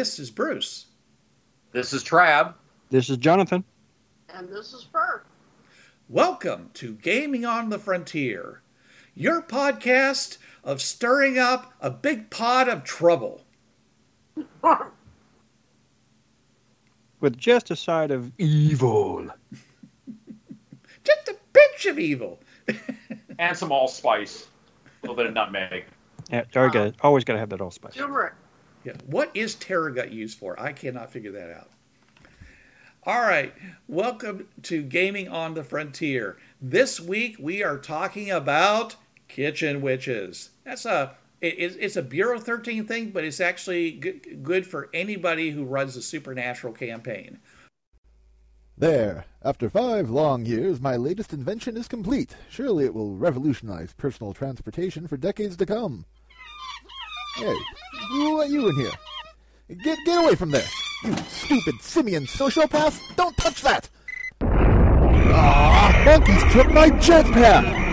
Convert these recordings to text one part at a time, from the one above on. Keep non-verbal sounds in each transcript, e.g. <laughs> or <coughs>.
This is Bruce. This is Trab. This is Jonathan. And this is Fur. Welcome to Gaming on the Frontier, your podcast of stirring up a big pot of trouble. <laughs> With just a side of evil. <laughs> Just a pinch of evil. And some allspice. A little bit of nutmeg. Yeah, always gotta, always got to have that allspice. Turmeric. Yeah. What is Terragut used for? I cannot figure that out. All right. Welcome to Gaming on the Frontier. This week we are talking about kitchen witches. That's a it- it's it's a Bureau 13 thing, but it's actually good, good for anybody who runs a supernatural campaign. There. After five long years, my latest invention is complete. Surely it will revolutionize personal transportation for decades to come. Hey, who let you in here? Get get away from there! You stupid simian sociopath! Don't touch that! Ah, monkeys took my jetpack!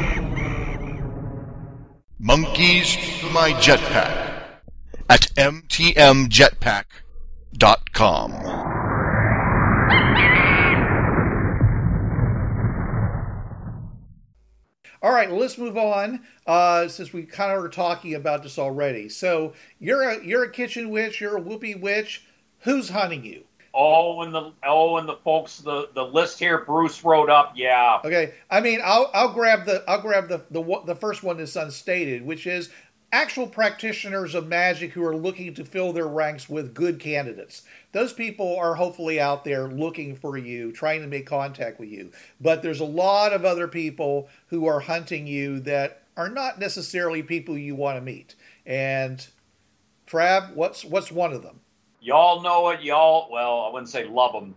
Monkeys to my jetpack at mtmjetpack.com. All right, let's move on. Uh, since we kind of were talking about this already, so you're a you're a kitchen witch, you're a whoopee witch. Who's hunting you? Oh, and the oh, and the folks, the the list here Bruce wrote up. Yeah, Okay, I mean, I'll I'll grab the I'll grab the the the first one that's unstated, which is actual practitioners of magic who are looking to fill their ranks with good candidates. Those people are hopefully out there looking for you, trying to make contact with you. But there's a lot of other people who are hunting you that are not necessarily people you want to meet. And Trab, what's what's one of them? y'all know it. Y'all, well, I wouldn't say love them.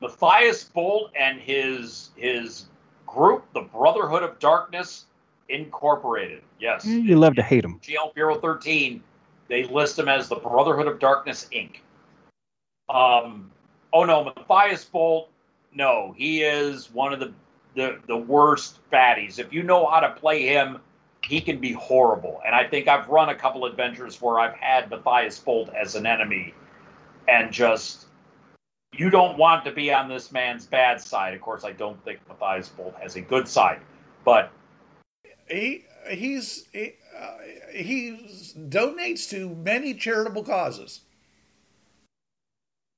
Matthias Bolt and his his group, the Brotherhood of Darkness Incorporated. Yes, You love to hate them. GL Bureau 13, they list him as the Brotherhood of Darkness Inc. Um, oh no, Matthias Bolt, no, he is one of the, the the worst fatties. If you know how to play him, he can be horrible. And I think I've run a couple adventures where I've had Matthias Bolt as an enemy, and just you don't want to be on this man's bad side. Of course, I don't think Matthias Bolt has a good side, but he he's he, uh, he donates to many charitable causes.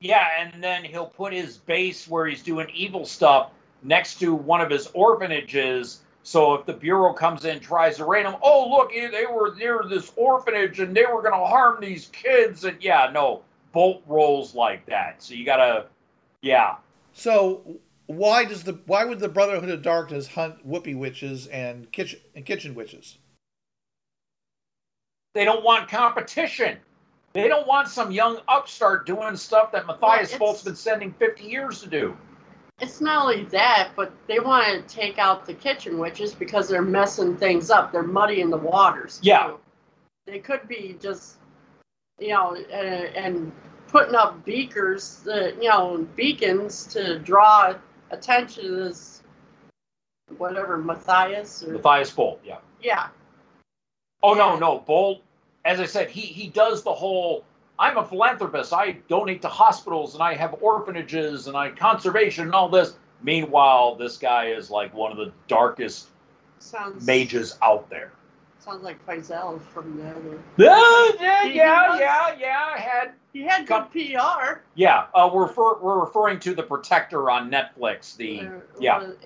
Yeah, and then he'll put his base where he's doing evil stuff next to one of his orphanages. So if the bureau comes in, tries to raid him, oh look, they were near this orphanage and they were going to harm these kids. And yeah, no, bolt rolls like that. So you gotta, yeah, So why does the why would the Brotherhood of Darkness hunt whoopee witches and kitchen and kitchen witches? they don't want competition. They don't want some young upstart doing stuff that Matthias it's- Bolt's been sending 50 years to do. It's not only that, but they want to take out the kitchen witches because they're messing things up. They're muddying the waters. too. Yeah. They could be just, you know, and, and putting up beakers, uh, you know, beacons to draw attention to this, whatever, Matthias or. Matthias Bolt, yeah. Yeah. Oh no, no, Bolt. As I said, he he does the whole. I'm a philanthropist. I donate to hospitals and I have orphanages and I conservation and all this. Meanwhile, this guy is like one of the darkest Sounds. mages out there. Sounds like Faisal from the other. Yeah, yeah, yeah, yeah, yeah. Had He had good PR. yeah. Uh, we're refer, we're referring to the Protector on Netflix. The Uh, yeah. was-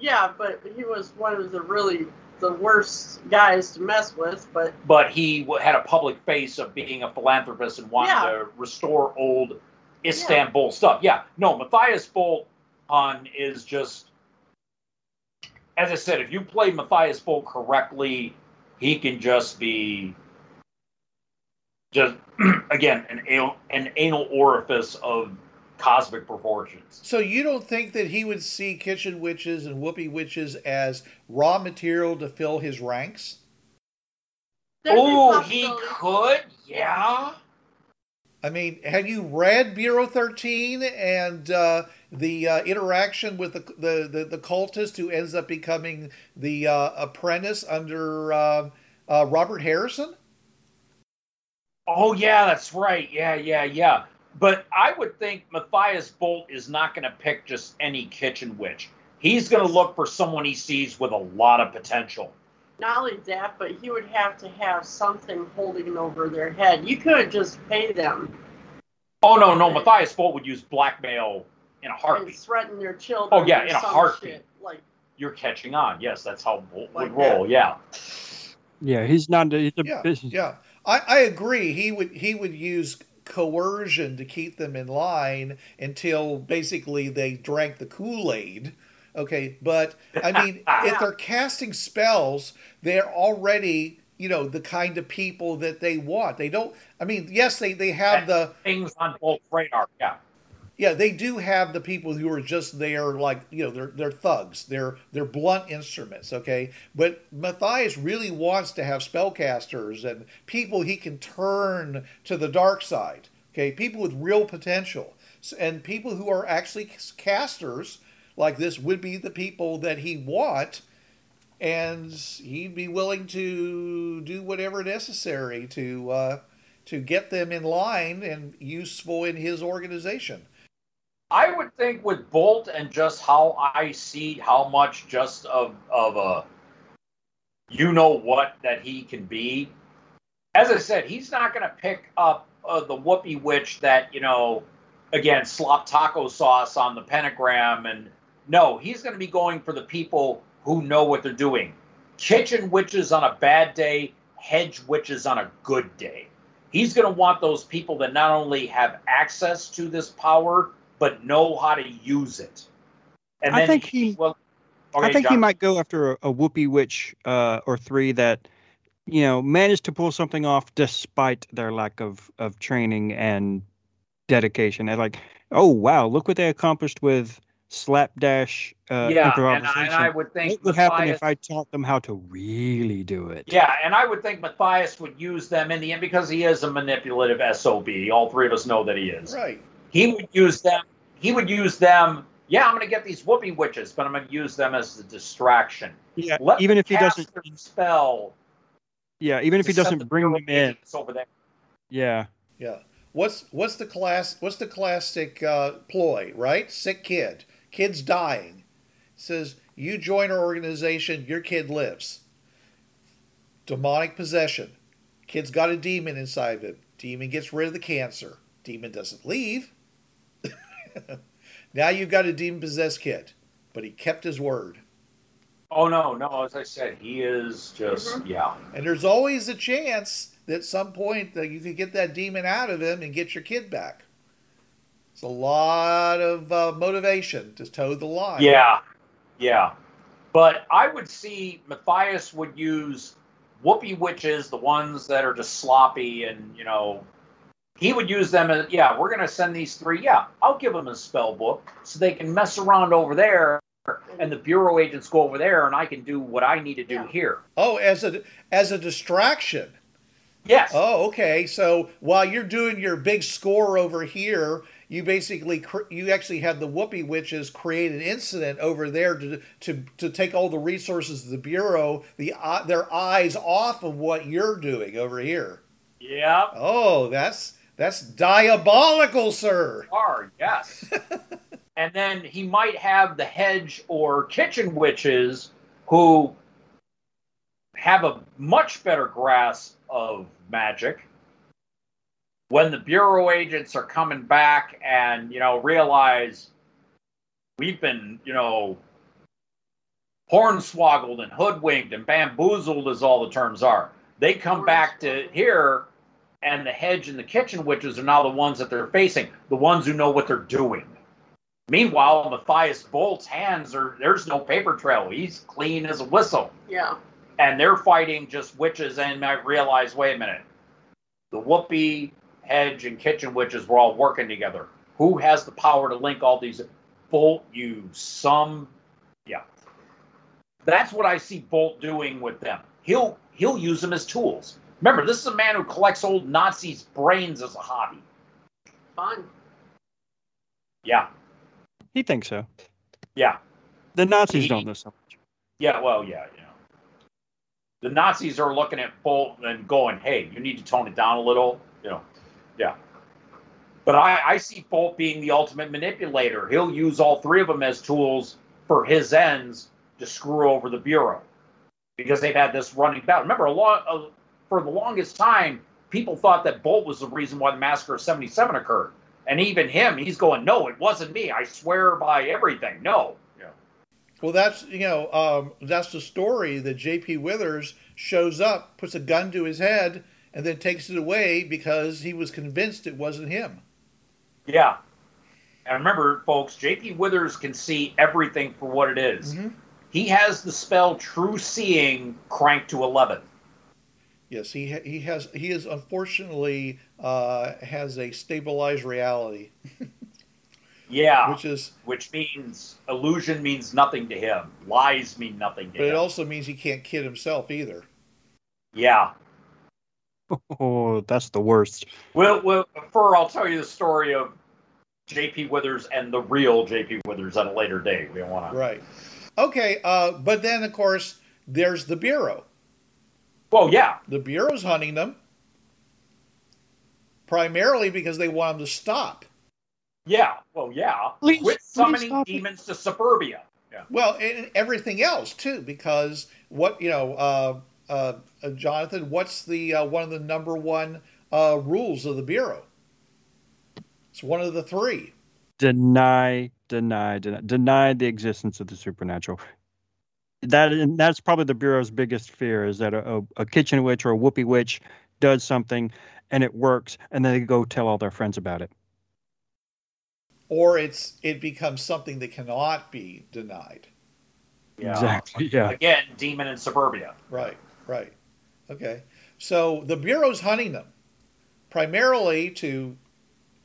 yeah, but he was one of the really the worst guys to mess with. But but he w- had a public face of being a philanthropist and wanting Yeah. to restore old Istanbul stuff. Yeah, no, Matthias Bolt on is just, as I said, if you play Matthias Bolt correctly, he can just be just <clears throat> again an anal, an anal orifice of cosmic proportions. So you don't think that he would see kitchen witches and whoopee witches as raw material to fill his ranks? Oh, he could, yeah. I mean, have you read Bureau 13 and uh, the uh, interaction with the, the, the, the cultist who ends up becoming the uh, apprentice under uh, uh, Robert Harrison? Oh yeah, that's right. Yeah, yeah, yeah. But I would think Matthias Bolt is not going to pick just any kitchen witch. He's going to look for someone he sees with a lot of potential. Not only that, but he would have to have something holding over their head. You couldn't just pay them Oh no, no, Matthias Bolt would use blackmail in a and heartbeat. threaten their children. Oh, yeah, in a some heartbeat. shit. Like You're catching on. Yes, that's how Bolt would roll. that. Yeah. Yeah, he's not. He's a Yeah, business. yeah. I, I agree. He would he would use coercion to keep them in line until basically they drank the Kool Aid. Okay, but I <laughs> mean, if they're casting spells, they're already you know the kind of people that they want. They don't. I mean, yes, they they have the Things on both radar. Yeah. Yeah they do have the people who are just there like you know they're they're thugs. They're they're blunt instruments okay? But matthias really wants to have spellcasters and people he can turn to the dark side okay? People with real potential. And people who are actually casters like this would be the people that he want and he'd be willing to do whatever necessary to uh, to get them in line and useful in his organization I would think with Bolt and just how I see how much just of of a you know what that he can be. As I said, he's not going to pick up uh, the whoopee witch that you know again slop taco sauce on the pentagram and no, he's going to be going for the people who know what they're doing. Kitchen witches on a bad day, hedge witches on a good day. He's going to want those people that not only have access to this power but know how to use it. And I think he- well, I okay, think he might go after a, a whoopee witch uh, or three that, you know, managed to pull something off despite their lack of, of training and dedication. They're like, oh wow, look what they accomplished with slapdash uh, yeah, and improvisation. I, and I would think what would happen if I taught them how to really do it? Yeah, and I would think Matthias would use them in the end because he is a manipulative SOB. All three of us know that he is. right He would use them. He would use them. Yeah, I'm going to get these whoopee witches, but I'm going to use them as a distraction. Yeah, Let even if he doesn't. spell. Yeah, even if he doesn't bring them in. over there. Yeah, Yeah. What's what's the class? What's the classic uh, ploy? Right? Sick kid. Kid's dying. Says you join our organization, your kid lives. Demonic possession. Kid's got a demon inside of him. Demon gets rid of the cancer. Demon doesn't leave. <laughs> now you've got a demon possessed kid, but he kept his word. Oh no, no. As I said, he is just yeah. And there's always a chance that at some point that you could get that demon out of him and get your kid back. It's a lot of uh, motivation to toe the line. Yeah, yeah. But I would see Matthias would use whoopee witches, the ones that are just sloppy, and you know, he would use them as yeah. We're gonna send these three. Yeah, I'll give them a spell book so they can mess around over there, and the bureau agents go over there, and I can do what I need to do Yeah. here. Oh, as a as a distraction. Yes. Oh, okay. So while you're doing your big score over here, you basically you actually have the whoopee witches create an incident over there to to to take all the resources of the bureau, the eye- their eyes off of what you're doing over here. Yeah. Oh, that's that's diabolical, sir. Are yes. <laughs> and then he might have the hedge or kitchen witches who have a much better grasp of magic. When the bureau agents are coming back and you know realize we've been you know hornswoggled and hoodwinked and bamboozled as all the terms are, they come back to here and the hedge and the kitchen witches are now the ones that they're facing, the ones who know what they're doing. Meanwhile, Matthias Bolt's hands are there's no paper trail. He's clean as a whistle. Yeah. and they're fighting just witches, and I realize, wait a minute, the Whoopee, Hedge, and Kitchen witches were all working together. Who has the power to link all these? Bolt, you some, yeah. That's what I see Bolt doing with them. He'll he'll use them as tools. Remember, this is a man who collects old Nazis' brains as a hobby. Fun. Yeah, He thinks so. yeah. The Nazis He- don't know so much. Yeah, well, yeah, you know. The Nazis are looking at Bolt and going, hey, you need to tone it down a little, you know. Yeah. But I, I see Bolt being the ultimate manipulator. He'll use all three of them as tools for his ends to screw over the Bureau. Because they've had this running battle. Remember, a lot for the longest time, people thought that Bolt was the reason why the massacre of 77 occurred. And even him, he's going, no, it wasn't me. I swear by everything. No. Yeah. Well, that's you know um, that's the story that J.P. Withers shows up, puts a gun to his head, and then takes it away because he was convinced it wasn't him. Yeah. And remember, folks, JP Withers can see everything for what it is. Mhm. He has the spell True Seeing cranked to 11. Yes, he ha- he has he is unfortunately uh, has a stabilized reality, <laughs> Yeah. which is Which means illusion means nothing to him. Lies mean nothing to him. but it also means he can't kid himself either. yeah. <laughs> Oh, that's the worst. Well, well, Fur, I'll tell you the story of JP Withers and the real JP Withers at a later date. We don't want to. Right. Okay. Uh, but then of course there's the bureau. Well, yeah. The bureau's hunting them primarily because they want them to stop. Yeah. Well, yeah. Please, Quit summoning stop it. demons to suburbia. Yeah. Well, and everything else too, because what you know, uh, uh, uh, Jonathan, what's the uh, one of the number one uh, rules of the bureau? It's one of the three. Deny, deny, deny, deny the existence of the supernatural. That and that's probably the bureau's biggest fear is that a, a, a kitchen witch or a whoopee witch does something and it works, and then they go tell all their friends about it. or it's it becomes something that cannot be denied. Yeah. Exactly. Yeah. Again, demon in suburbia. Right, right. Okay. So the bureau's hunting them primarily to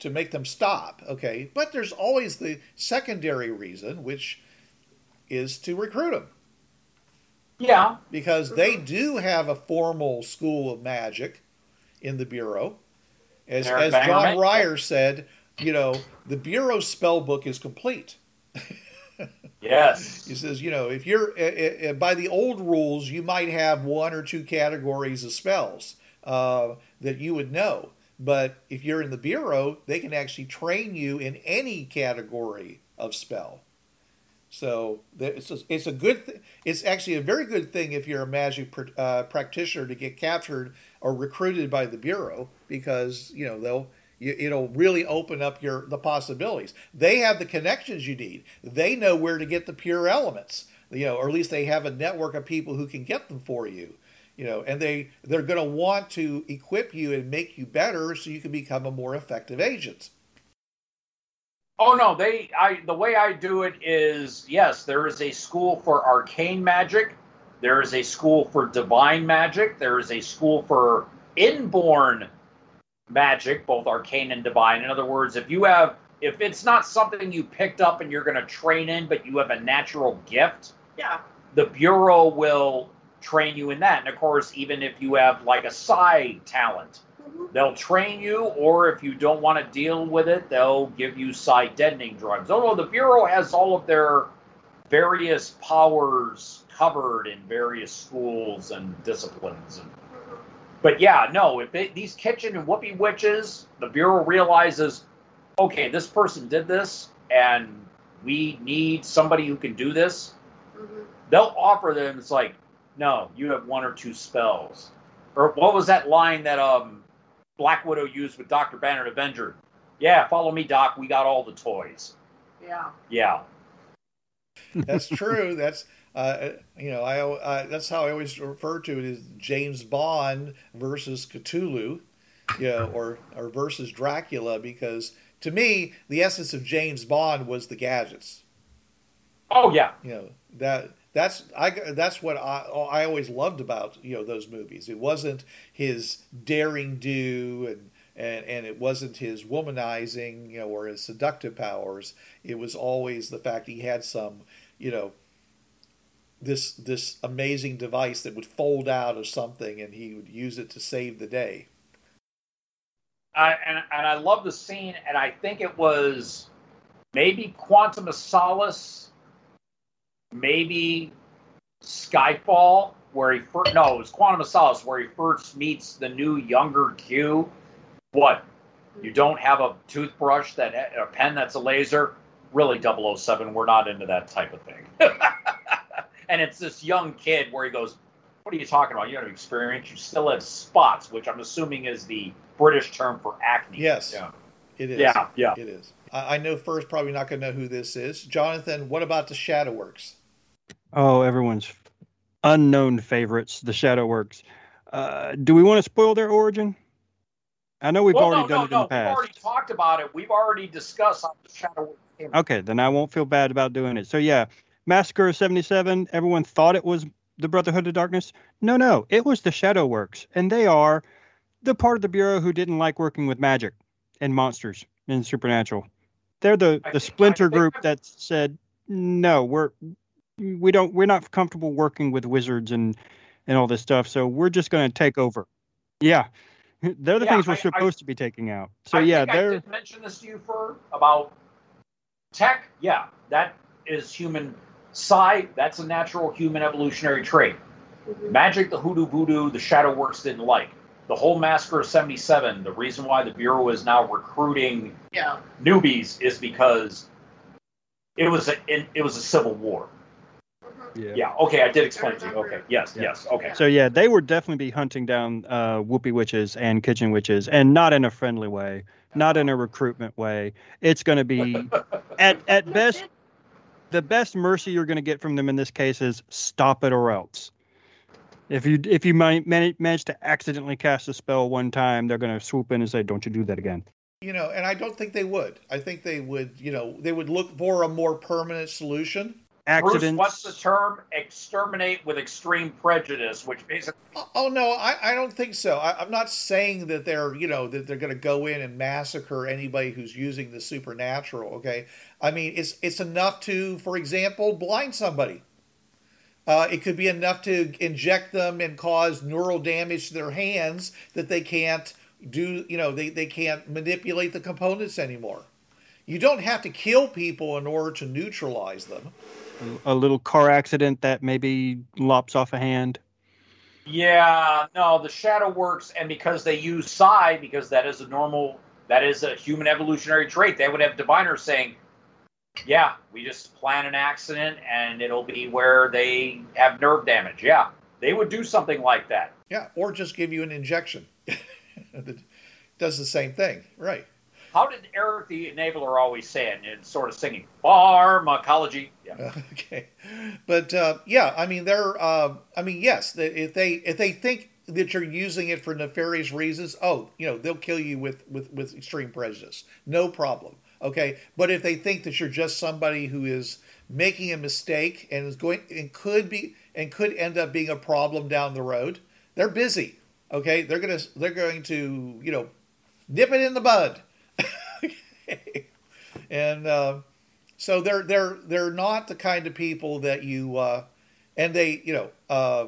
to make them stop, okay? But there's always the secondary reason which is to recruit them Yeah. because they do have a formal school of magic in the bureau. As, as John. Ryer said, you know, the bureau spell book is complete. <laughs> Yes. He says, you know, if you're uh, uh, by the old rules, you might have one or two categories of spells uh, that you would know. But if you're in the bureau, they can actually train you in any category of spell. So it's a, it's a good. Th- it's actually a very good thing if you're a magic pr- uh, practitioner to get captured or recruited by the bureau because you know they'll you, it'll really open up your the possibilities. They have the connections you need. They know where to get the pure elements. You know, or at least they have a network of people who can get them for you. You know, and they they're going to want to equip you and make you better so you can become a more effective agent. Oh no, they I the way I do it is yes, there is a school for arcane magic, there is a school for divine magic, there is a school for inborn magic, both arcane and divine. In other words, if you have if it's not something you picked up and you're going to train in, but you have a natural gift, Yeah. the bureau will train you in that. And of course, even if you have like a psi talent. They'll train you, or if you don't want to deal with it, they'll give you psi deadening drugs. Although the bureau has all of their various powers covered in various schools and disciplines. And, but yeah, no, if they, these kitchen and whoopee witches, the bureau realizes, okay, this person did this, and we need somebody who can do this Mhm. they'll offer them it's like no you have one or two spells or what was that line that um black widow used with dr banner and avenger yeah follow me doc we got all the toys Yeah. yeah That's <laughs> true. That's uh, you know, I uh, that's how I always refer to it is James Bond versus Cthulhu, you know, or or versus Dracula, because to me the essence of James Bond was the gadgets. oh yeah You know that That's I. That's what I I always loved about you know those movies. It wasn't his daring do and and and it wasn't his womanizing you know or his seductive powers. It was always the fact he had some you know this this amazing device that would fold out of something and he would use it to save the day. Uh, and and I love the scene, and I think it was maybe Quantum of Solace, maybe Skyfall, where he first no, it was Quantum of Solace where he first meets the new younger Q. What? You don't have a toothbrush that a pen that's a laser? Really, 007, we're not into that type of thing. <laughs> and it's this young kid where he goes, "What are you talking about? You don't have experience. You still have spots, which I'm assuming is the British term for acne." Yes. Yeah. It is. Yeah. Yeah. It is. I I know first probably not going to know who this is. Jonathan, what about the Shadow Works? Oh, everyone's unknown favorites, the Shadow Works. Uh, do we want to spoil their origin? I know we've well, already no, done no, it no. in the past. We've already talked about it. We've already discussed how the Shadow Works came Okay, then I won't feel bad about doing it. So yeah, Massacre of '77. Everyone thought it was the Brotherhood of Darkness. No, no, it was the Shadow Works, and they are the part of the bureau who didn't like working with magic and monsters and supernatural. They're the the splinter group that said no, we're we don't we're not comfortable working with wizards and and all this stuff, so we're just going to take over. Yeah. <laughs> They're the Yeah, things we're I- I- supposed to be taking out. So I yeah, think they're I did mention this to you for about tech. Yeah, that is human. Psi, that's a natural human evolutionary trait. Mm-hmm. Magic, the hoodoo voodoo, the shadow works didn't like. The whole Massacre of 77, the reason why the Bureau is now recruiting Yeah. newbies is because it was a it, it was a civil war. Yeah, okay, I did explain to you. Okay, yes, Yeah. yes, okay. So yeah, they would definitely be hunting down uh, whoopee witches and kitchen witches, and not in a friendly way, not in a recruitment way. It's going to be <laughs> at at best the best mercy you're going to get from them in this case is stop it or else. If you if you might manage, manage to accidentally cast a spell one time, they're going to swoop in and say, "Don't you do that again." You know, and I don't think they would. I think they would, you know, they would look for a more permanent solution. Bruce, what's the term? Exterminate with extreme prejudice, which basically Oh, oh no, I, I don't think so. I, I'm not saying that they're, you know, that they're going to go in and massacre anybody who's using the supernatural. Okay, I mean, it's it's enough to, for example, blind somebody. Uh, it could be enough to inject them and cause neural damage to their hands that they can't do, you know, they, they can't manipulate the components anymore. You don't have to kill people in order to neutralize them. A little car accident that maybe lops off a hand. Yeah, no, the shadow works, and because they use psi, because that is a normal, that is a human evolutionary trait. They would have diviners saying, "Yeah, we just plan an accident, and it'll be where they have nerve damage." Yeah, they would do something like that. Yeah, or just give you an injection <laughs> that does the same thing. Right. How did Eric the Enabler always say it? And sort of singing pharmacology. Yeah. <laughs> Okay, but uh, yeah, I mean, they're. Uh, I mean, yes, if they if they think that you're using it for nefarious reasons, oh, you know, they'll kill you with with with extreme prejudice, no problem. Okay, but if they think that you're just somebody who is making a mistake and is going and could be and could end up being a problem down the road, they're busy. Okay, they're gonna they're going to you know nip it in the bud. <laughs> And uh, so they're they're they're not the kind of people that you uh, and they you know uh,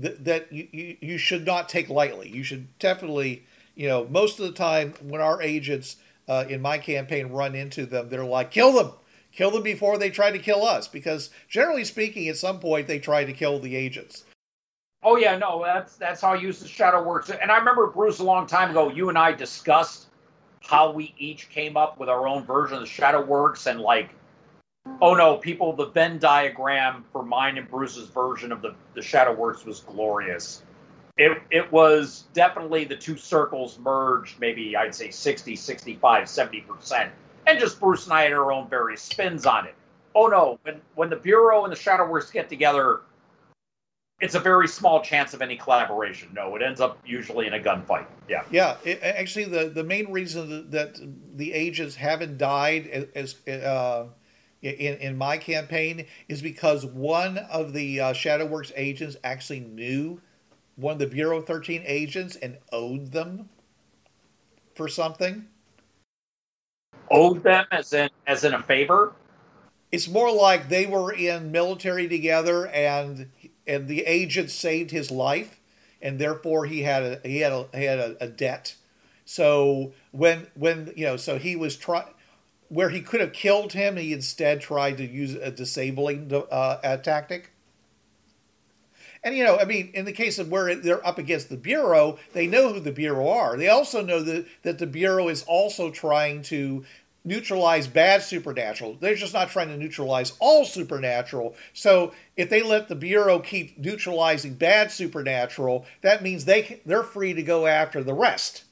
th- that you, you you should not take lightly. You should definitely you know most of the time when our agents uh, in my campaign run into them, they're like kill them, kill them before they try to kill us because generally speaking, at some point they try to kill the agents. Oh yeah, no, that's that's how use the shadow works. And I remember Bruce a long time ago. You and I discussed how we each came up with our own version of the shadow works, and like, oh no, people, the Venn diagram for mine and Bruce's version of the the shadow works was glorious. It it was definitely the two circles merged, maybe I'd say 60, 65, 70 percent, and just Bruce and I had our own various spins on it. Oh no, when when the Bureau and the Shadow Works get together, it's a very small chance of any collaboration. No, it ends up usually in a gunfight. Yeah. Yeah, it, actually, the, the main reason that the agents haven't died as uh, in in my campaign is because one of the uh, ShadowWorks agents actually knew one of the Bureau 13 agents and owed them for something. Owed them as in as in a favor. It's more like they were in military together, and and the agent saved his life, and therefore he had a he had a he had a, a debt. So when when you know, so he was trying where he could have killed him, he instead tried to use a disabling uh, tactic. And you know, I mean, in the case of where they're up against the bureau, they know who the bureau are. They also know that that the bureau is also trying to neutralize bad supernatural. They're just not trying to neutralize all supernatural. So if they let the bureau keep neutralizing bad supernatural, that means they they're free to go after the rest.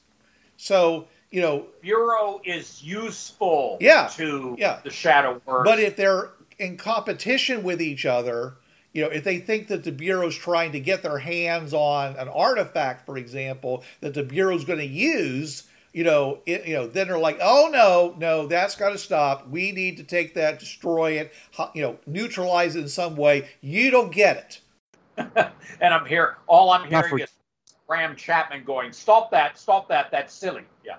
So you know, bureau is useful. Yeah, to yeah. the shadow work. But if they're in competition with each other, you know, if they think that the bureau's trying to get their hands on an artifact, for example, that the bureau's going to use you know, it, you know, then they're like, oh no, no, that's got to stop. We need to take that, destroy it, you know, neutralize it in some way. You don't get it. <laughs> and I'm here. All I'm hearing for- is Graham Chapman going, "Stop that! Stop that! That's silly." Yeah,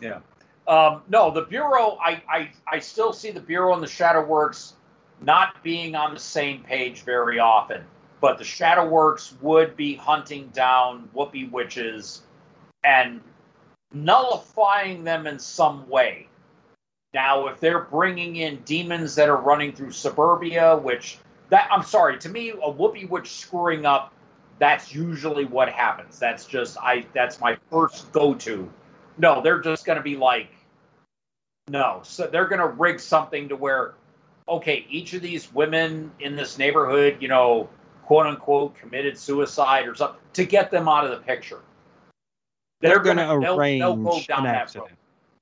yeah. Um, no, the bureau. I, I I still see the bureau and the Shadow Works not being on the same page very often. But the Shadow Works would be hunting down Whoopee witches and nullifying them in some way. Now, if they're bringing in demons that are running through suburbia, which that I'm sorry, to me, a whoopee witch screwing up, that's usually what happens. That's just I that's my first go-to. No, they're just gonna be like, no. So they're gonna rig something to where, okay, each of these women in this neighborhood, you know, quote unquote, committed suicide or something to get them out of the picture. They're, they're going to arrange they'll, they'll an accident.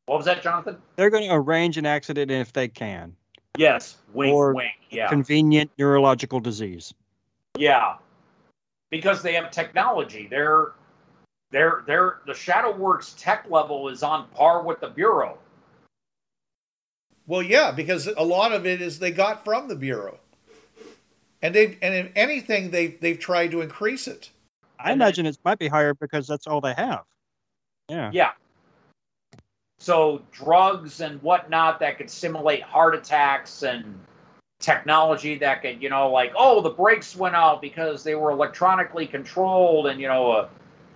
What was that, Jonathan? They're going to arrange an accident if they can. Yes, wink, or wink. Yeah, convenient neurological disease. Yeah, because they have technology. They're they're they're the ShadowWorks tech level is on par with the Bureau. Well, yeah, because a lot of it is they got from the Bureau, and they and if anything they they've tried to increase it. I imagine it might be higher because that's all they have. Yeah. Yeah. So drugs and whatnot that could simulate heart attacks and technology that could, you know, like, oh, the brakes went out because they were electronically controlled and, you know, a,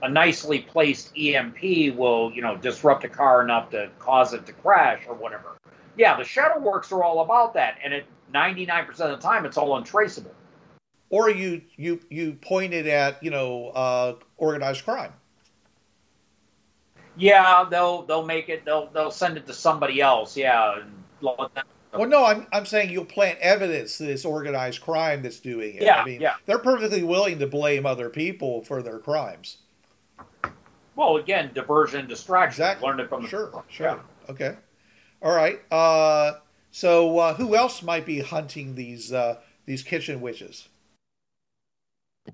a nicely placed EMP will, you know, disrupt a car enough to cause it to crash or whatever. Yeah, the shadow works are all about that. And at 99% of the time, it's all untraceable. Or you you you pointed at, you know, uh, organized crime. Yeah, they'll they'll make it. They'll they'll send it to somebody else. Yeah. Well, no, I'm I'm saying you'll plant evidence to this organized crime that's doing it. Yeah, I mean, yeah. They're perfectly willing to blame other people for their crimes. Well, again, diversion, distraction. Exactly. Learned it from the sure, sure. Yeah. Okay. All right. Uh, so, uh, who else might be hunting these uh, these kitchen witches?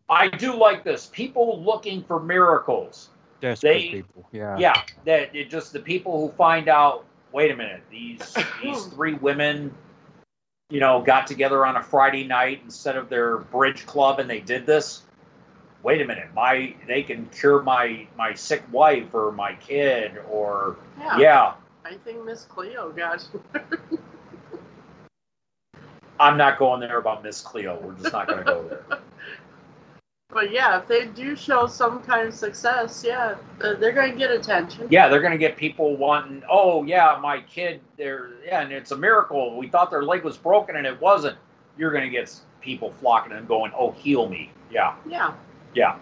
I do like this. People looking for miracles desperate they, people. Yeah. Yeah. That it just the people who find out. Wait a minute. These these <coughs> three women, you know, got together on a Friday night instead of their bridge club, and they did this. Wait a minute. My they can cure my my sick wife or my kid or yeah. yeah. I think Miss Cleo got. <laughs> I'm not going there about Miss Cleo. We're just not going to go there. <laughs> But yeah, if they do show some kind of success, yeah, they're going to get attention. Yeah, they're going to get people wanting. Oh yeah, my kid. There, yeah, and it's a miracle. We thought their leg was broken and it wasn't. You're going to get people flocking and going, "Oh, heal me." Yeah. Yeah. Yeah.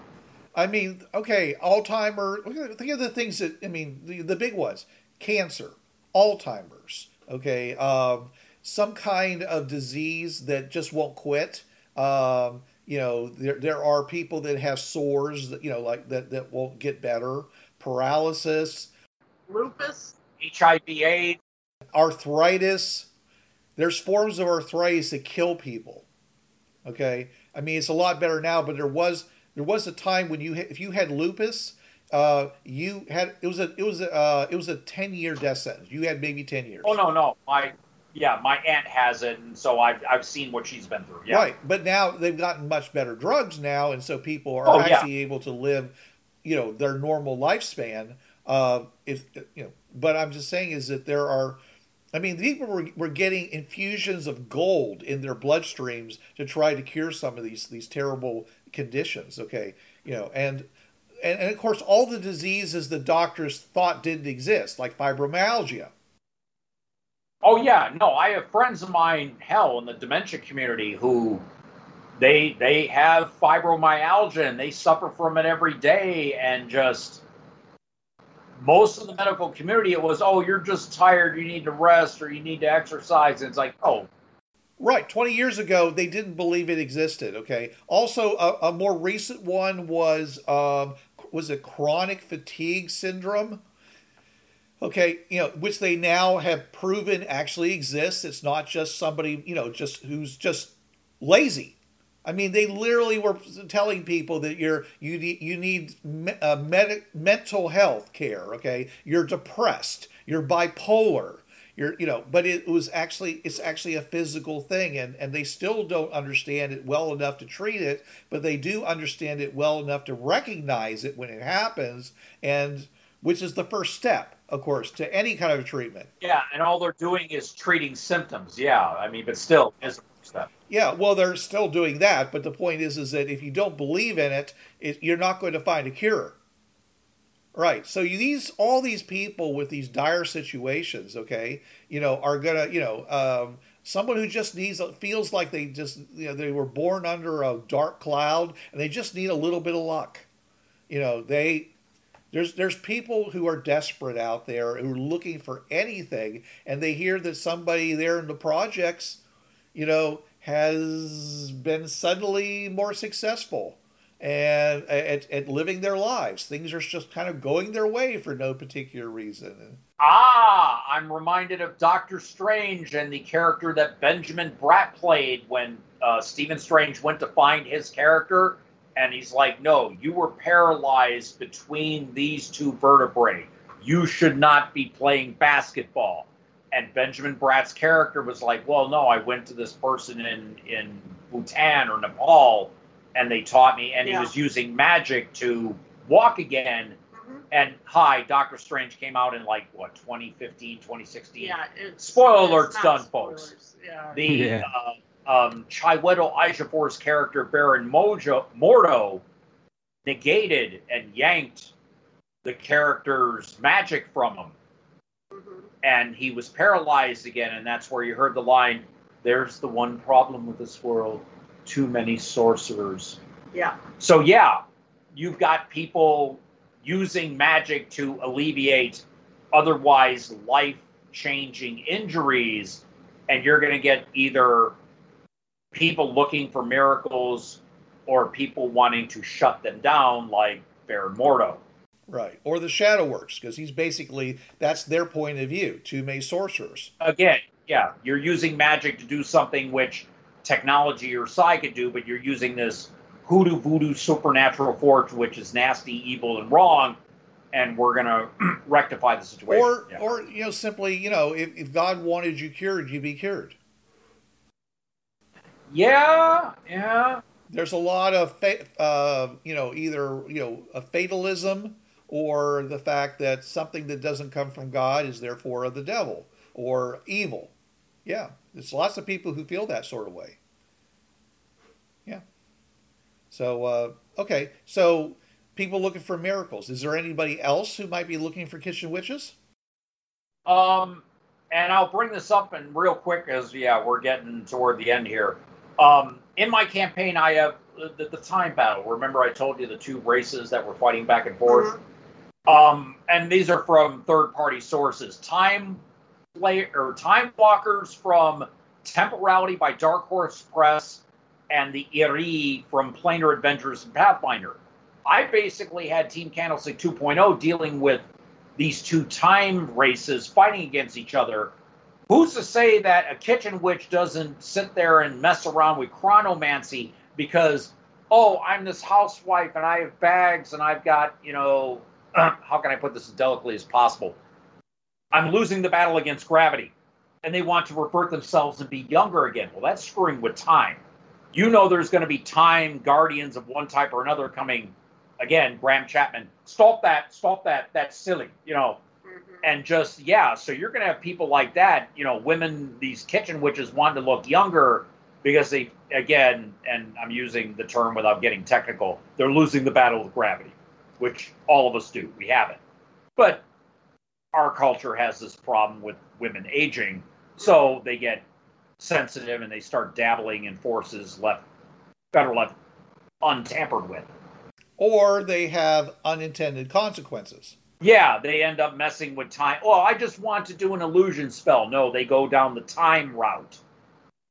I mean, okay, Alzheimer. Think of the things that I mean, the, the big ones: cancer, Alzheimer's. Okay, um, some kind of disease that just won't quit. Um, you know there, there are people that have sores that you know like that that won't get better. Paralysis. Lupus. Hiv aids. Arthritis. There's forms of arthritis that kill people. Okay? I mean it's a lot better now but there was there was a time when you if you had lupus uh, you had it was a it was a uh, it was a 10 year death sentence. You had maybe 10 years. Oh no no. My yeah, my aunt has it, and so I've I've seen what she's been through. Yeah. Right, but now they've gotten much better drugs now, and so people are Oh, yeah. actually able to live, you know, their normal lifespan. Uh, if you know, but I'm just saying is that there are, I mean, people were, were getting infusions of gold in their bloodstreams to try to cure some of these these terrible conditions. Okay, you know, and and, and of course all the diseases the doctors thought didn't exist, like fibromyalgia. Oh yeah, no, I have friends of mine, hell, in the dementia community who they they have fibromyalgia and they suffer from it every day and just most of the medical community it was oh you're just tired you need to rest or you need to exercise and it's like oh Right. 20 years ago, they didn't believe it existed. Okay. Also, a, a more recent one was um, was it chronic fatigue syndrome? Okay, you know, which they now have proven actually exists. It's not just somebody, you know, just who's just lazy. I mean, they literally were telling people that you're you need you need me, uh, med- mental health care. Okay, you're depressed, you're bipolar, you're you know, but it was actually it's actually a physical thing, and and they still don't understand it well enough to treat it, but they do understand it well enough to recognize it when it happens, and which is the first step, of course, to any kind of treatment. yeah and all they're doing is treating symptoms yeah i mean but still step Yeah, well, they're still doing that, but the point is, is that if you don't believe in it, it you're not going to find a cure. Right. So you, these all these people with these dire situations, okay, you know, are gonna, you know, um, someone who just needs feels like they just, you know, they were born under a dark cloud and they just need a little bit of luck. You know, they there's there's people who are desperate out there who are looking for anything, and they hear that somebody there in the projects, you know, has been suddenly more successful and at, at living their lives. Things are just kind of going their way for no particular reason. Ah, I'm reminded of Doctor Strange and the character that Benjamin Bratt played when uh, Stephen Strange went to find his character, and he's like, "No, you were paralyzed between these two vertebrae. You should not be playing basketball." And Benjamin Bratt's character was like, "Well, no, I went to this person in in Bhutan or Nepal, and they taught me, and Yeah. he was using magic to walk again." Mhm. And hi, Doctor Strange came out in like what 2015, 2016. Yeah. It's, Spoiler it's alerts not done, folks. Yeah. The Yeah. uh, um, Chiwetel Ejiofor's character Baron Mojo Mordo negated and yanked the character's magic from him, Mhm. and he was paralyzed again. And that's where you heard the line, "There's the one problem with this world: too many sorcerers." Yeah. So yeah, you've got people using magic to alleviate otherwise life-changing injuries, and you're going to get either people looking for miracles or people wanting to shut them down, like Baron Mordo. Right. Or the Shadow Works, because he's basically, that's their point of view, too many sorcerers. Again, yeah, you're using magic to do something which technology or psi could do, but you're using this hoodoo voodoo supernatural force, which is nasty, evil, and wrong, and we're gonna <clears throat> rectify the situation. Or, Yeah. or you know, simply, you know, if, if God wanted you cured, you'd be cured. Yeah, yeah, there's a lot of fa- uh, you know either you know a fatalism or the fact that something that doesn't come from God is therefore of the devil or evil. Yeah, there's lots of people who feel that sort of way. Yeah. So uh, okay, so people looking for miracles. Is there anybody else who might be looking for kitchen witches? Um, and I'll bring this up and real quick as yeah, we're getting toward the end here. Um, in my campaign, I have the, the time battle. Remember, I told you the two races that were fighting back and forth. Um, and these are from third-party sources. Time play or time walkers from Temporality by Dark Horse Press and the Iri from Planar Adventures and Pathfinder. I basically had Team Candlestick 2.0 dealing with these two time races fighting against each other. Who's to say that a kitchen witch doesn't sit there and mess around with chronomancy because, oh, I'm this housewife and I have bags and I've got, you know, <clears throat> how can I put this as delicately as possible? I'm losing the battle against gravity. and they want to revert themselves and be younger again. Well, that's screwing with time. You know, there's going to be time guardians of one type or another coming. Again, Graham Chapman, stop that, stop that. That's silly, you know. And just yeah, so you're going to have people like that. You know, women, these kitchen witches want to look younger because they, again, and I'm using the term without getting technical, they're losing the battle with gravity, which all of us do. We have it, but our culture has this problem with women aging, so they get sensitive and they start dabbling in forces left better left untampered with. Or they have unintended consequences. Yeah, they end up messing with time. Oh, I just want to do an illusion spell. No, they go down the time route.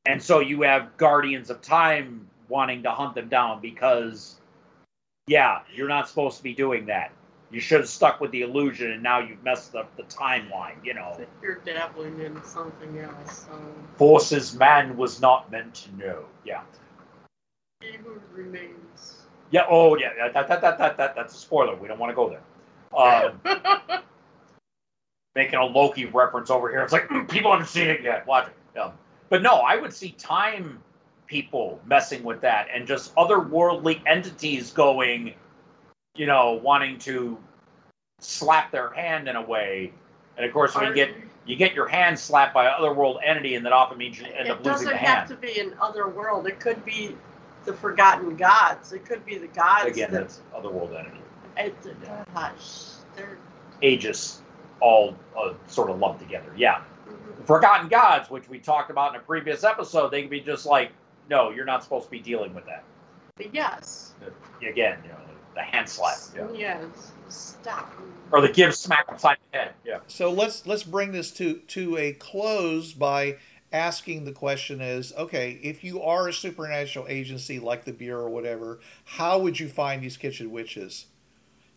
And so you have guardians of time wanting to hunt them down because yeah, you're not supposed to be doing that. You should have stuck with the illusion and now you've messed up the timeline, you know. You're dabbling in something else, so Forces man was not meant to know. Yeah. he who remains. Yeah. Oh, yeah. That, that, that, that, that, that's a spoiler. We don't want to go there. Um, making a Loki reference over here. It's like "Mm, <clears throat> people haven't seen it yet. Watch it. Um, but no, I would see time people messing with that and just otherworldly entities going, you know, wanting to slap their hand in a way. And of course, when you get you get your hand slapped by an otherworld entity, and that often means you end up losing the hand. it doesn't have to be an other world. It could be the forgotten gods. It could be the gods Again, that that's otherworld entity. It, gosh, they're Aegis all uh, sort of lumped together. Yeah. mhm. Forgotten gods, which we talked about in a previous episode, they can be just like, no, you're not supposed to be dealing with that. yes, Again, you know, the hand slap, yeah. yes, stop. or the give smack upside the head. Yeah. So let's let's bring this to to a close by asking the question is okay if you are a supernatural agency like the bureau or whatever how would you find these kitchen witches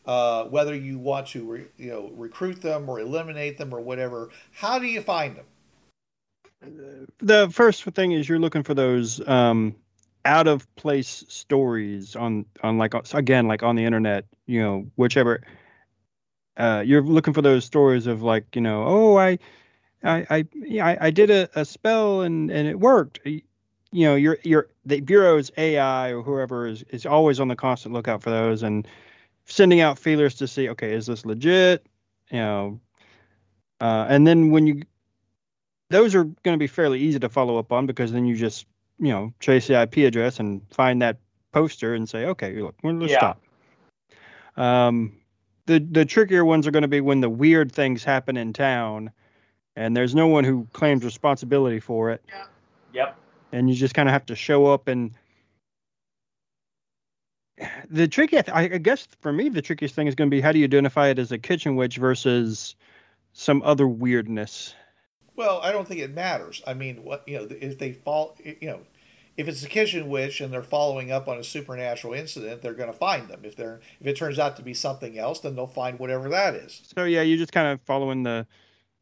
uh, whether you want to re, you know recruit them or eliminate them or whatever how do you find them? The first thing is you're looking for those um, out of place stories on on like again like on the internet you know whichever uh, you're looking for those stories of like you know oh i i i I, I did a, a spell and and it worked. You know your your the bureau's ai or whoever is is always on the constant lookout for those. And sending out feelers to see okay is this legit you know uh, and then when you those are going to be fairly easy to follow up on because then you just you know trace the IP address and find that poster and say okay look let's Yeah. stop. Um, the the trickier ones are going to be when the weird things happen in town, and there's no one who claims responsibility for it, Yep. and you just kind of have to show up and. The tricky, I I guess, for me, the trickiest thing is going to be how do you identify it as a kitchen witch versus some other weirdness. Well, I don't think it matters. I mean, what you know, if they fall, you know, if it's a kitchen witch and they're following up on a supernatural incident, they're going to find them. If they're if it turns out to be something else, then they'll find whatever that is. So yeah, you're just kind of following the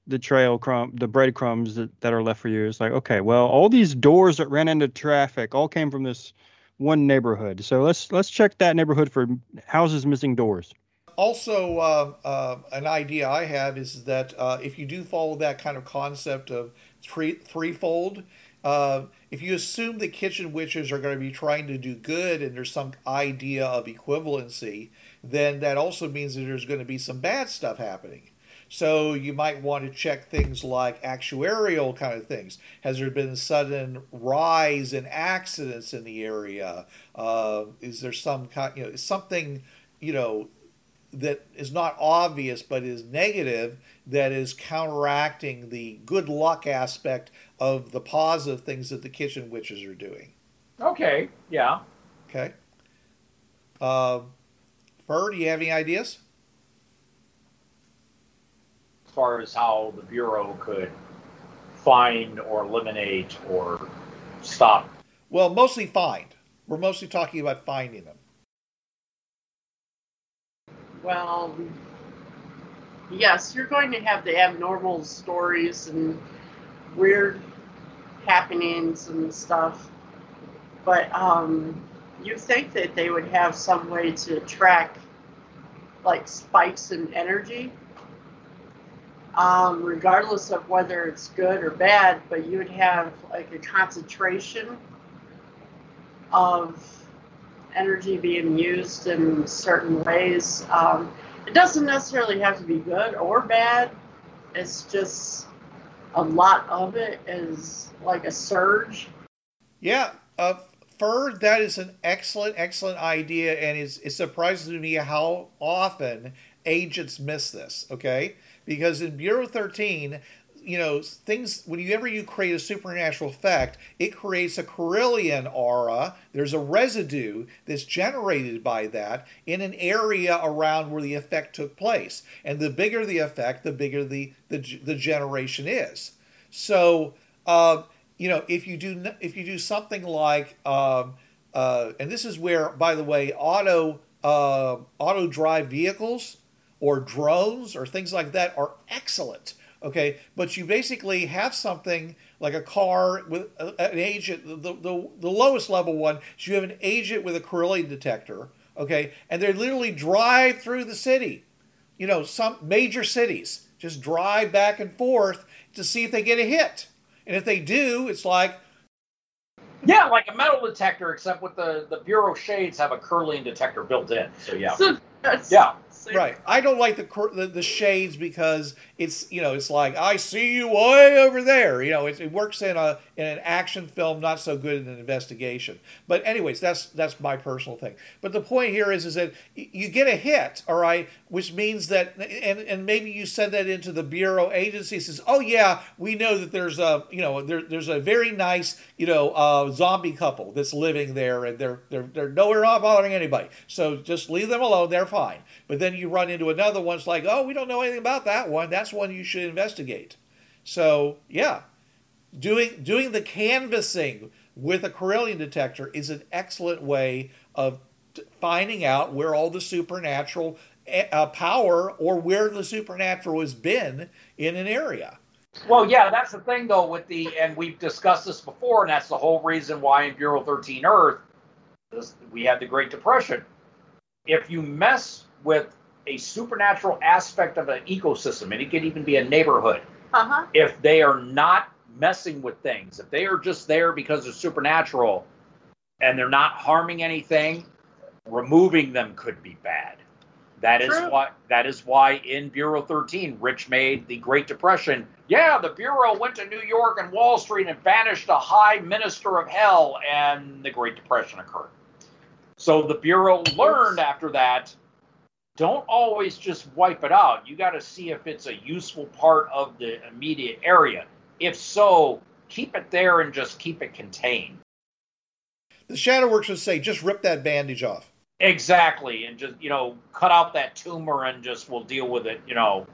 the trail crumb, the breadcrumbs that, that are left for you. It's like, okay, well, all these doors that ran into traffic all came from this one neighborhood. So let's let's check that neighborhood for houses missing doors. Also, uh, uh, an idea I have is that uh, if you do follow that kind of concept of three threefold, uh, if you assume the kitchen witches are going to be trying to do good and there's some idea of equivalency, then that also means that there's going to be some bad stuff happening. So you might want to check things like actuarial kind of things. Has there been a sudden rise in accidents in the area? Uh, is there some kind, you know, something, you know, that is not obvious but is negative that is counteracting the good luck aspect of the positive things that the kitchen witches are doing. Okay. Yeah. Okay. Uh, Fur, do you have any ideas? As far as how the bureau could find or eliminate or stop. Well, mostly find. We're mostly talking about finding them. Well, yes, you're going to have the abnormal stories and weird happenings and stuff, but um, you think that they would have some way to track like spikes in energy. Um, regardless of whether it's good or bad, but you would have like a concentration of energy being used in certain ways. Um, it doesn't necessarily have to be good or bad. It's just a lot of it is like a surge. Yeah, uh, Fur, that is an excellent, excellent idea, and it's, it surprises me how often agents miss this, okay? Because in Bureau 13, you know, things, whenever you create a supernatural effect, it creates a Kirlian aura. There's a residue that's generated by that in an area around where the effect took place. And the bigger the effect, the bigger the, the, the generation is. So, uh, you know, if you do if you do something like, um, uh, and this is where, by the way, auto uh, auto drive vehicles or drones or things like that are excellent. Okay, but you basically have something like a car with an agent. The, the, the lowest level one is you have an agent with a Kirlian detector. Okay, and they literally drive through the city. You know, some major cities just drive back and forth to see if they get a hit. And if they do, it's like Yeah, like a metal detector, except with the the bureau shades have a Kirlian detector built in. So yeah, So that's yeah. so- right. I don't like the, the the shades because it's you know it's like I see you way over there. You know, it, it works in a in an action film, not so good in an investigation. But anyways, that's that's my personal thing. But the point here is is that you get a hit, all right, which means that and and maybe you send that into the bureau agency says, oh yeah, we know that there's a you know there, there's a very nice you know uh, zombie couple that's living there and they're they're they're nowhere not bothering anybody. So just leave them alone. They're fine. But then you run into another one. It's like, oh, we don't know anything about that one. That's one you should investigate. So yeah, doing doing the canvassing with a Kirlian detector is an excellent way of finding out where all the supernatural eh, uh, power or where the supernatural has been in an area. Well, yeah, that's the thing though with the, and we've discussed this before, and that's the whole reason why in Bureau 13 Earth, we had the Great Depression. If you mess with a supernatural aspect of an ecosystem, and it could even be a neighborhood, Uh-huh. if they are not messing with things, if they are just there because they're supernatural and they're not harming anything, removing them could be bad. That is True. why that is why in Bureau 13, Rich made the Great Depression. Yeah, the Bureau went to New York and Wall Street and banished a high minister of hell, and the Great Depression occurred. So the Bureau learned after that don't always just wipe it out. You got to see if it's a useful part of the immediate area. If so, keep it there and just keep it contained. The Shadow Works would say, just rip that bandage off. Exactly, and just you know, cut out that tumor and just we'll deal with it. You know,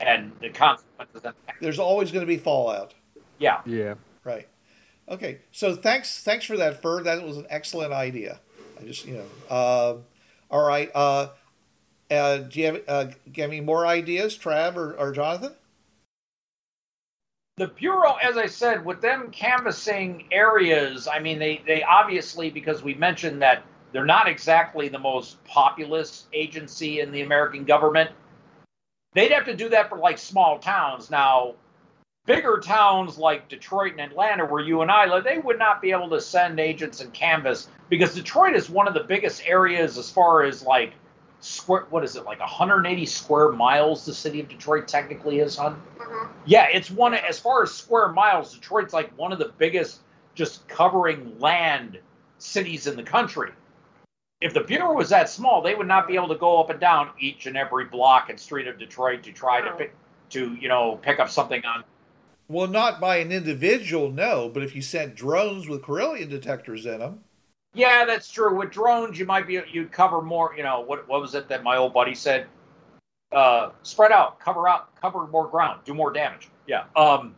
and the consequences. There's always going to be fallout. Yeah, Yeah. Right. Okay. So thanks thanks for that, Fur. That was an excellent idea. I just you know. Uh, all right. Uh, uh, do you have, uh, do you any more ideas, Trav or, or Jonathan? the bureau, as I said, with them canvassing areas. I mean, they they obviously because we mentioned that they're not exactly the most populous agency in the American government. They'd have to do that for like small towns. Now, bigger towns like Detroit and Atlanta, where you and I live, they would not be able to send agents and canvass because Detroit is one of the biggest areas as far as like square. What is it like 180 square miles? The city of Detroit technically is, hun. Mhm. Yeah, it's one as far as square miles. Detroit's like one of the biggest, just covering land cities in the country. If the bureau was that small, they would not be able to go up and down each and every block and street of Detroit to try to pick to you know pick up something on. Well, not by an individual, no. But if you sent drones with Kirlian detectors in them, Yeah, that's true. With drones, you might be you'd cover more. You know what? What was it that my old buddy said? Uh, spread out, cover out, cover more ground, do more damage. Yeah. Um,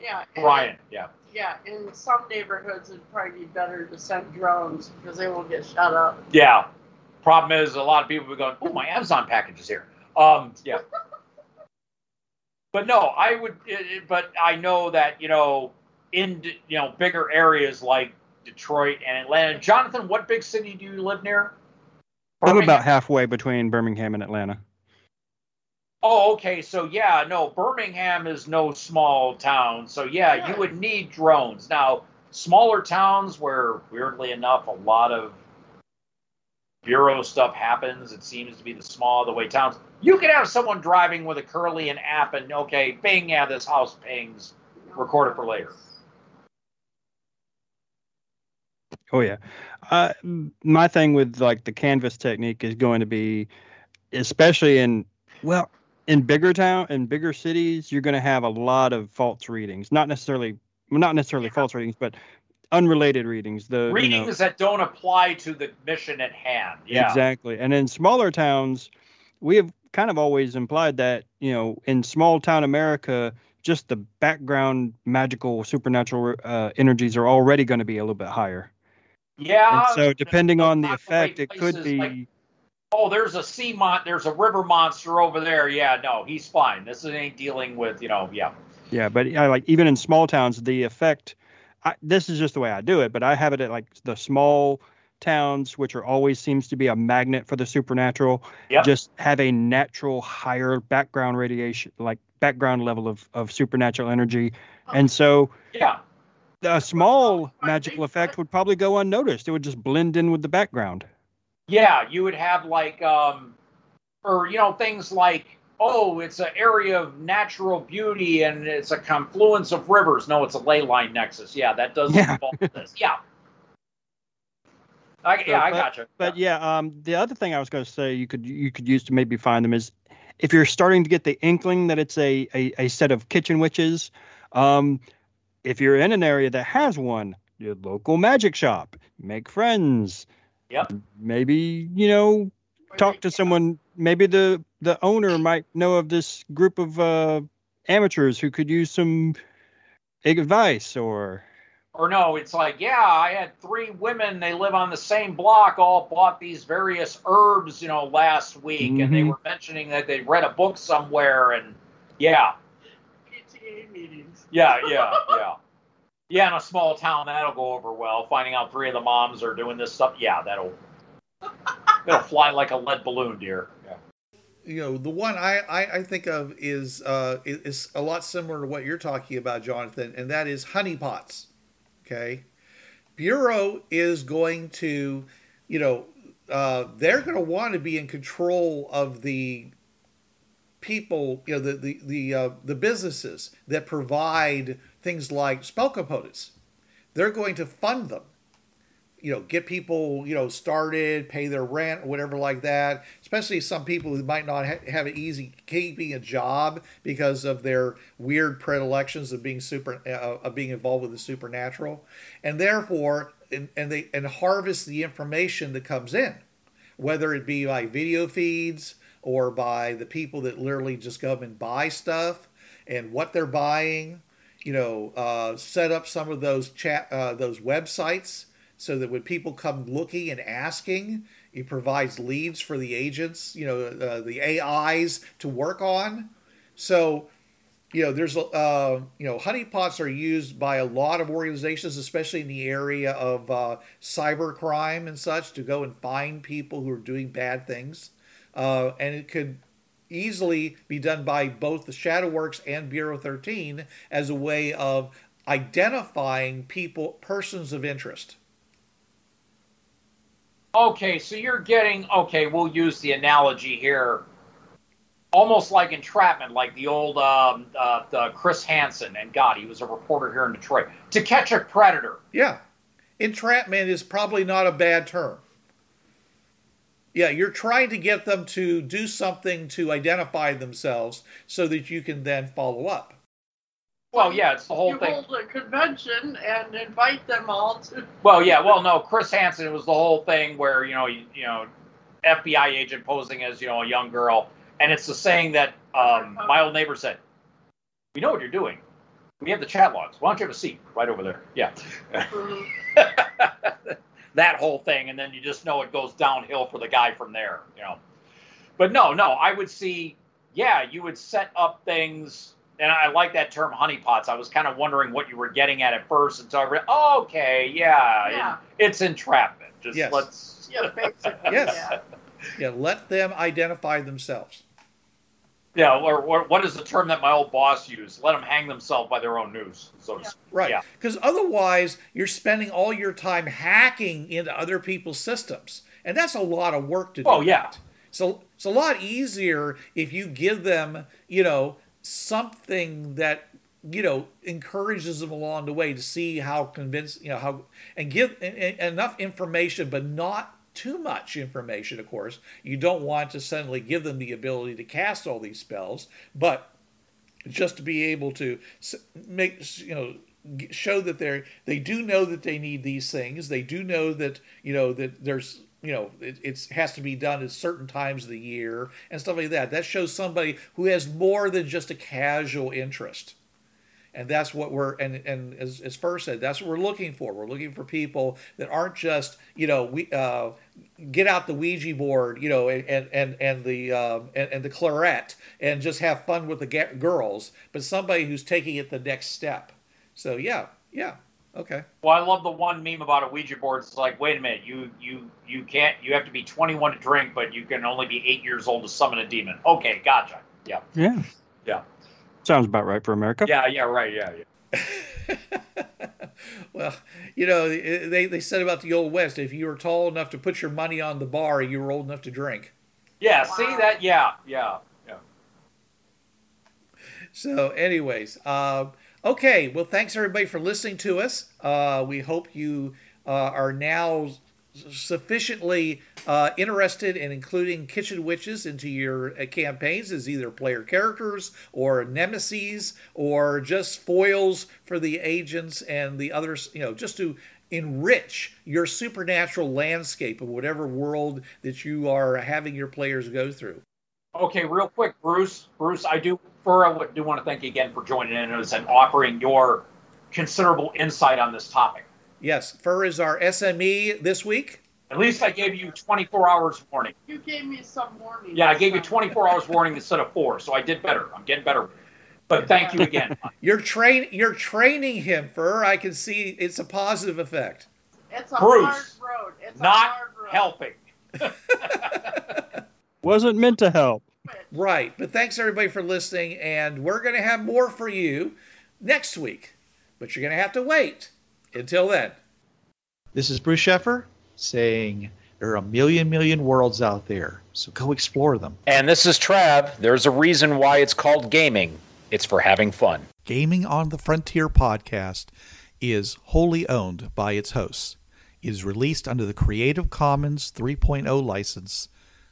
Yeah. and- Brian. Yeah. Yeah, in some neighborhoods it'd probably be better to send drones because they won't get shut up. Yeah. Problem is, a lot of people will be going, "Oh, my Amazon package is here." Um, yeah. <laughs> but no, I would. It, it- but I know that you know, in you know bigger areas like Detroit and Atlanta. Jonathan, what big city do you live near? I'm about halfway between Birmingham and Atlanta. Oh, okay. So yeah, no, Birmingham is no small town. So yeah, Yeah. you would need drones. Now, smaller towns where weirdly enough a lot of bureau stuff happens, it seems to be the small the way towns. You could have someone driving with a Kirlian app and okay, bing, yeah, this house pings. Record it for later. Oh yeah. Uh, my thing with like the canvas technique is going to be, especially in well, in bigger town in bigger cities, you're going to have a lot of false readings. Not necessarily, not necessarily false readings, but unrelated readings. The you know- Readings that don't apply to the mission at hand. Yeah. Exactly. And in smaller towns, we have kind of always implied that, you know, in small town America, just the background magical supernatural uh, energies are already going to be a little bit higher. Yeah. and so depending on the effect, it could be like- oh, there's a sea mon, there's a river monster over there. Yeah, no, he's fine. This ain't dealing with, you know, yeah. yeah, but I like even in small towns, the effect I, this is just the way I do it, but I have it at like the small towns, which are always seems to be a magnet for the supernatural. Yep. Just have a natural higher background radiation, like background level of, of supernatural energy. And so Yeah. a small magical effect would probably go unnoticed. It would just blend in with the background. Yeah, you would have like um or you know, things like oh, it's an area of natural beauty and it's a confluence of rivers. No, it's a ley line nexus. Yeah, that does Yeah. involve this. Yeah. I, yeah, I gotcha. But yeah, um, the other thing I was going to say you could you could use to maybe find them is if you're starting to get the inkling that it's a a, a set of kitchen witches. Um, if you're in an area that has one, your local magic shop, make friends. Yep. Maybe you know talk to someone. Maybe the the owner might know of this group of uh, amateurs who could use some advice or Or no, it's like, yeah, I had three women. They live on the same block. All bought these various herbs, you know, last week, and they Mhm. were mentioning that they read a book somewhere, and yeah, PTA meetings. yeah, yeah, yeah, yeah. In a small town, that'll go over well. Finding out three of the moms are doing this stuff, yeah, that'll <laughs> it'll fly like a lead balloon, dear. You know the one I, I, I think of is uh is a lot similar to what you're talking about jonathan and that is honeypots okay? Bureau is going to you know uh, they're going to want to be in control of the people you know the the the, uh, the businesses that provide things like spell components. They're going to fund them you know, get people, you know, started, pay their rent, whatever like that. Especially some people who might not ha- have it easy keeping a job because of their weird predilections of being super, uh, of being involved with the supernatural, and therefore, and, and they and harvest the information that comes in, whether it be by video feeds or by the people that literally just come and buy stuff and what they're buying. You know, uh, set up some of those chat, uh, those websites so that when people come looking and asking, it provides leads for the agents, you know, uh, the AIs to work on. So, you know, there's, uh, you know, honeypots are used by a lot of organizations, especially in the area of uh, cyber crime and such, to go and find people who are doing bad things. Uh, and it could easily be done by both the Shadowworks and Bureau 13 as a way of identifying people, persons of interest. Okay, so you're getting okay. We'll use the analogy here, almost like entrapment, like the old um, uh, the Chris Hansen. And God, he was a reporter here in Detroit. To catch a predator. Yeah. Entrapment is probably not a bad term. Yeah, you're trying to get them to do something to identify themselves so that you can then follow up. Well, yeah, it's the whole you thing. hold a convention and invite them all to. Well, yeah, well, no, Chris Hansen it was the whole thing where you know, you, you know, FBI agent posing as you know a young girl, and it's the saying that um, my old neighbor said, "We know what you're doing. We have the chat logs. Why don't you have a seat right over there?" Yeah. Mhm. <laughs> that whole thing, and then you just know it goes downhill for the guy from there, you know. But no, no, I would see, yeah, you would set up things, and I like that term honeypots. I was kind of wondering what you were getting at at first, and so I read, oh, okay, yeah, Yeah. it- it's entrapment. Just Yes. let's. Yeah, basically. Yes. Yeah. Yeah, let them identify themselves. Yeah, or, or what is the term that my old boss used? Let them hang themselves by their own noose. So to speak. Right. Yeah. Because otherwise, you're spending all your time hacking into other people's systems. And that's a lot of work to oh, do. Oh, yeah. that. So it's a lot easier if you give them, you know, something that, you know, encourages them along the way to see how convinced, you know, how, and give and, and enough information, but not too much information, of course. You don't want to suddenly give them the ability to cast all these spells, but just to be able to make you know show that they're they do know that they need these things they do know that you know that there's you know it it's, has to be done at certain times of the year and stuff like that. That shows somebody who has more than just a casual interest. And that's what we're and and as, as first said that's what we're looking for. We're looking for people that aren't just you know we uh, get out the ouija board you know and and and the um, and, and the claret and just have fun with the girls but somebody who's taking it the next step. So yeah yeah okay Well, I love the one meme about a Ouija board. It's like, wait a minute, you you you can't. You have to be 21 to drink, but you can only be eight years old to summon a demon. Okay, gotcha. Yeah, Yeah. Yeah. Sounds about right for America. yeah, yeah, right, yeah, yeah. <laughs> well you know they, they said about the old west if you were tall enough to put your money on the bar you were old enough to drink Yeah, see that? Yeah, yeah, yeah. So, anyways, um, okay. Well, thanks everybody for listening to us. Uh, we hope you uh, are now sufficiently uh, interested in including kitchen witches into your uh, campaigns as either player characters or nemesis or just foils for the agents and the others. You know, just to enrich your supernatural landscape of whatever world that you are having your players go through. Okay, real quick, Bruce. Bruce, I do. For I do want to thank you again for joining in us and offering your considerable insight on this topic. Yes, Fur is our SME this week. At least I gave you 24 hours warning. You gave me some warning. Yeah, I gave you 24 hours warning instead of four, so I did better. I'm getting better. But thank you again. You're train you're training him, Fur. I can see it's a positive effect. It's a Bruce, hard road. It's a Not hard road. helping. <laughs> Wasn't meant to help. Right. But thanks everybody for listening, and we're gonna have more for you next week. But you're gonna have to wait until then. This is Bruce Sheffer saying there are a million, million worlds out there, so go explore them. And this is Trav. There's a reason why it's called gaming. It's for having fun. Gaming on the Frontier podcast is wholly owned by its hosts. It is released under the Creative Commons 3.0 license.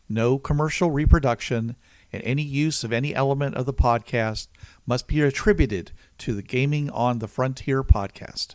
No commercial reproduction and any use of any element of the podcast must be attributed to the Gaming on the Frontier podcast.